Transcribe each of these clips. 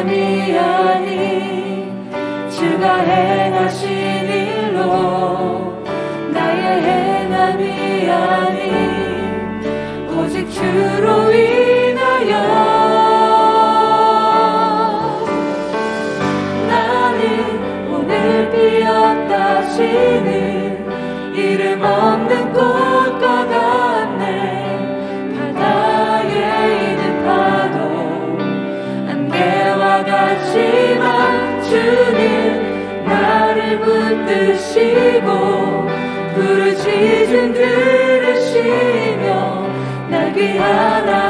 인함이 아니 주가 행하신 일로 나의 행함이 아니 오직 주로 인하여. 나는 오늘 비었다 시는 이름 없 나를 붙드시고 부르짖음 들으시며 날 귀환하시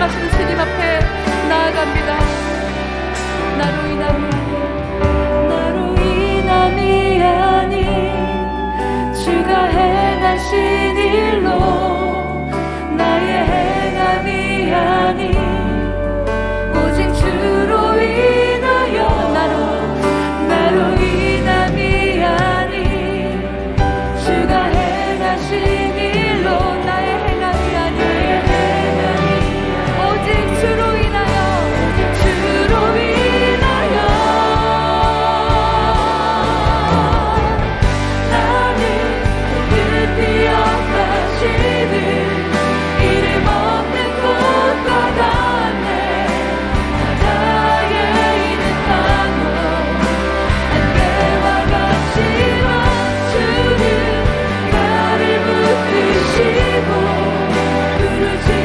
곳과 Christmas.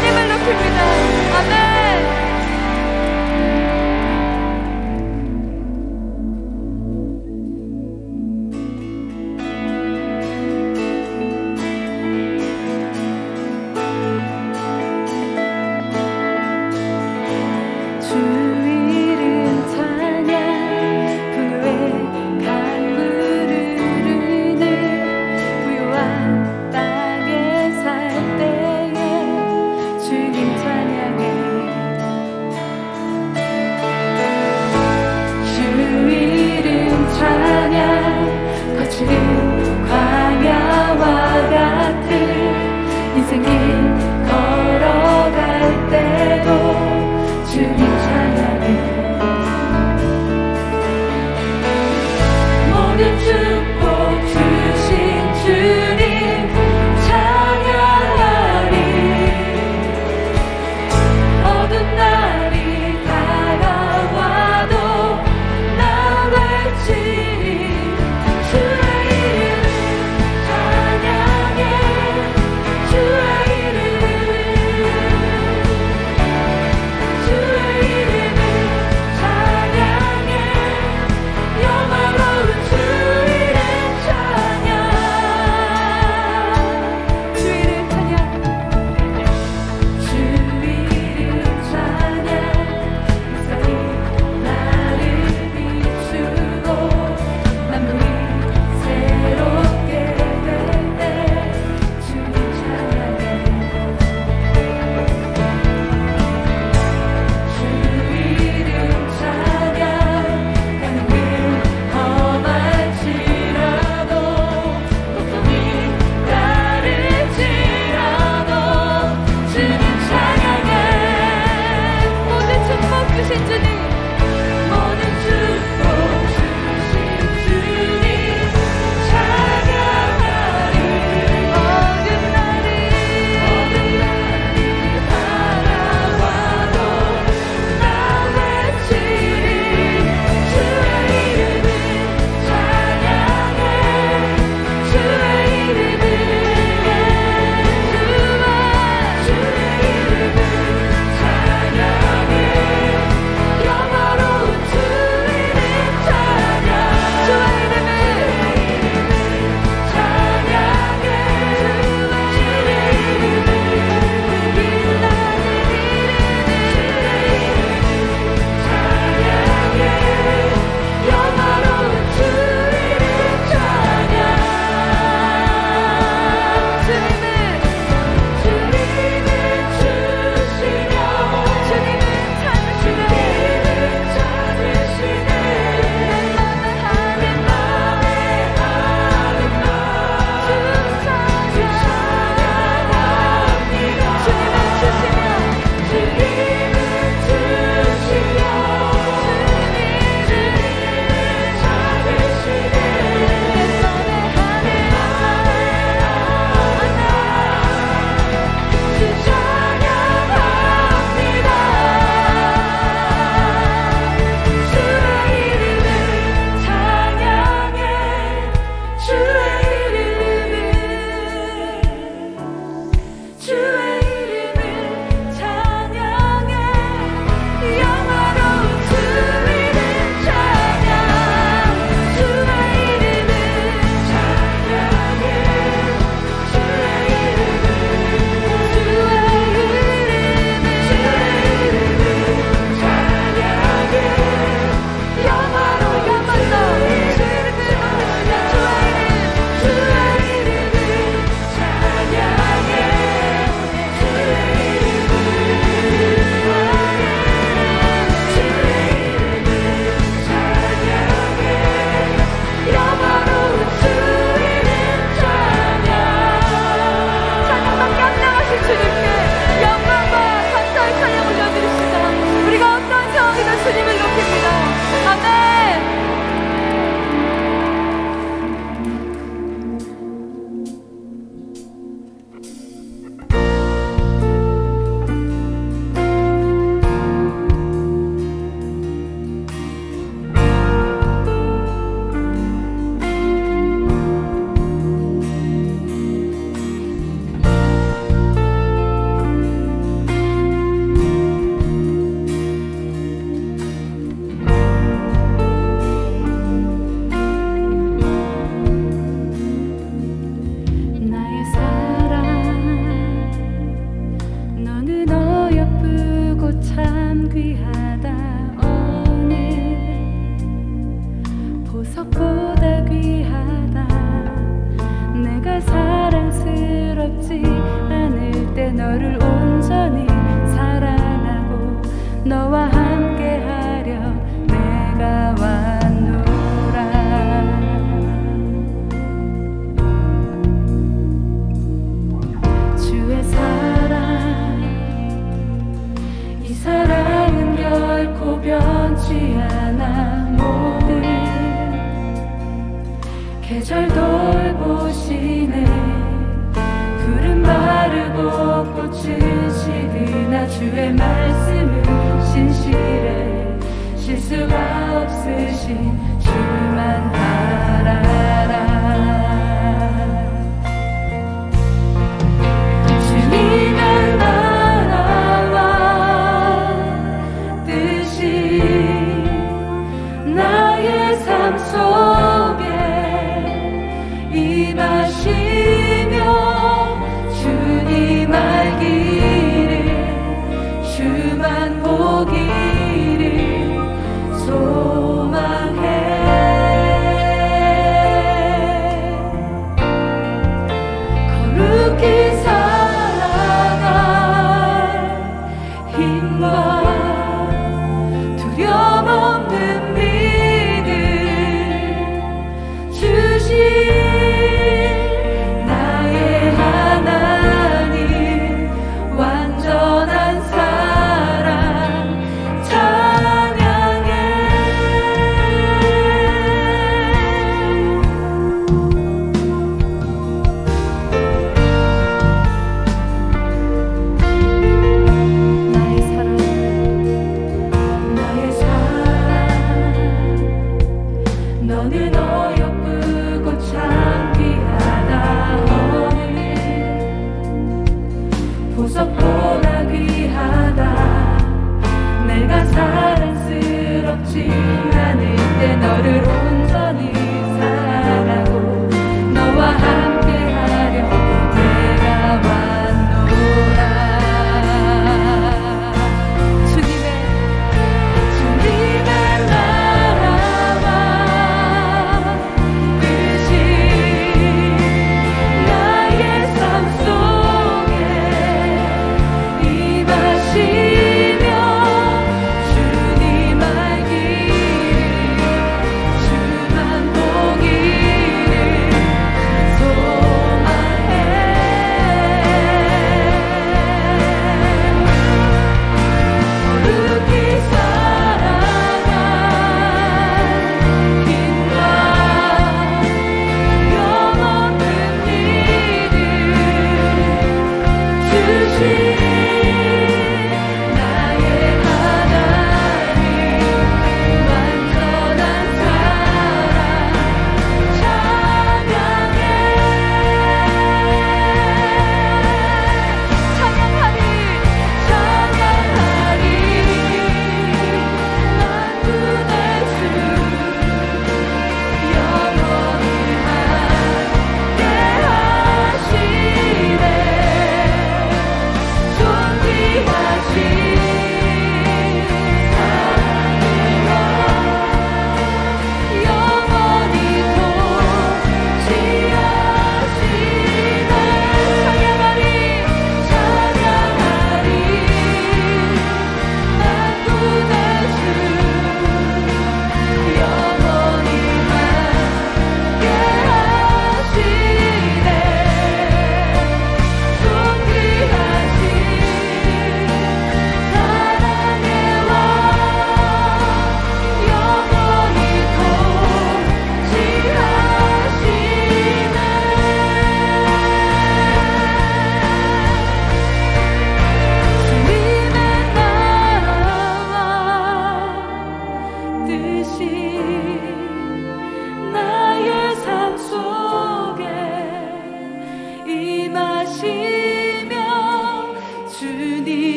주님을 높입니다. 참 귀하다. 오늘 보석보다 귀하다. 내가 사랑스럽지 않을 때 너를 계절 돌보시네. 구름 마르고 꽃은 시드나 주의 말씀은 신실해 실수가 없으신 주만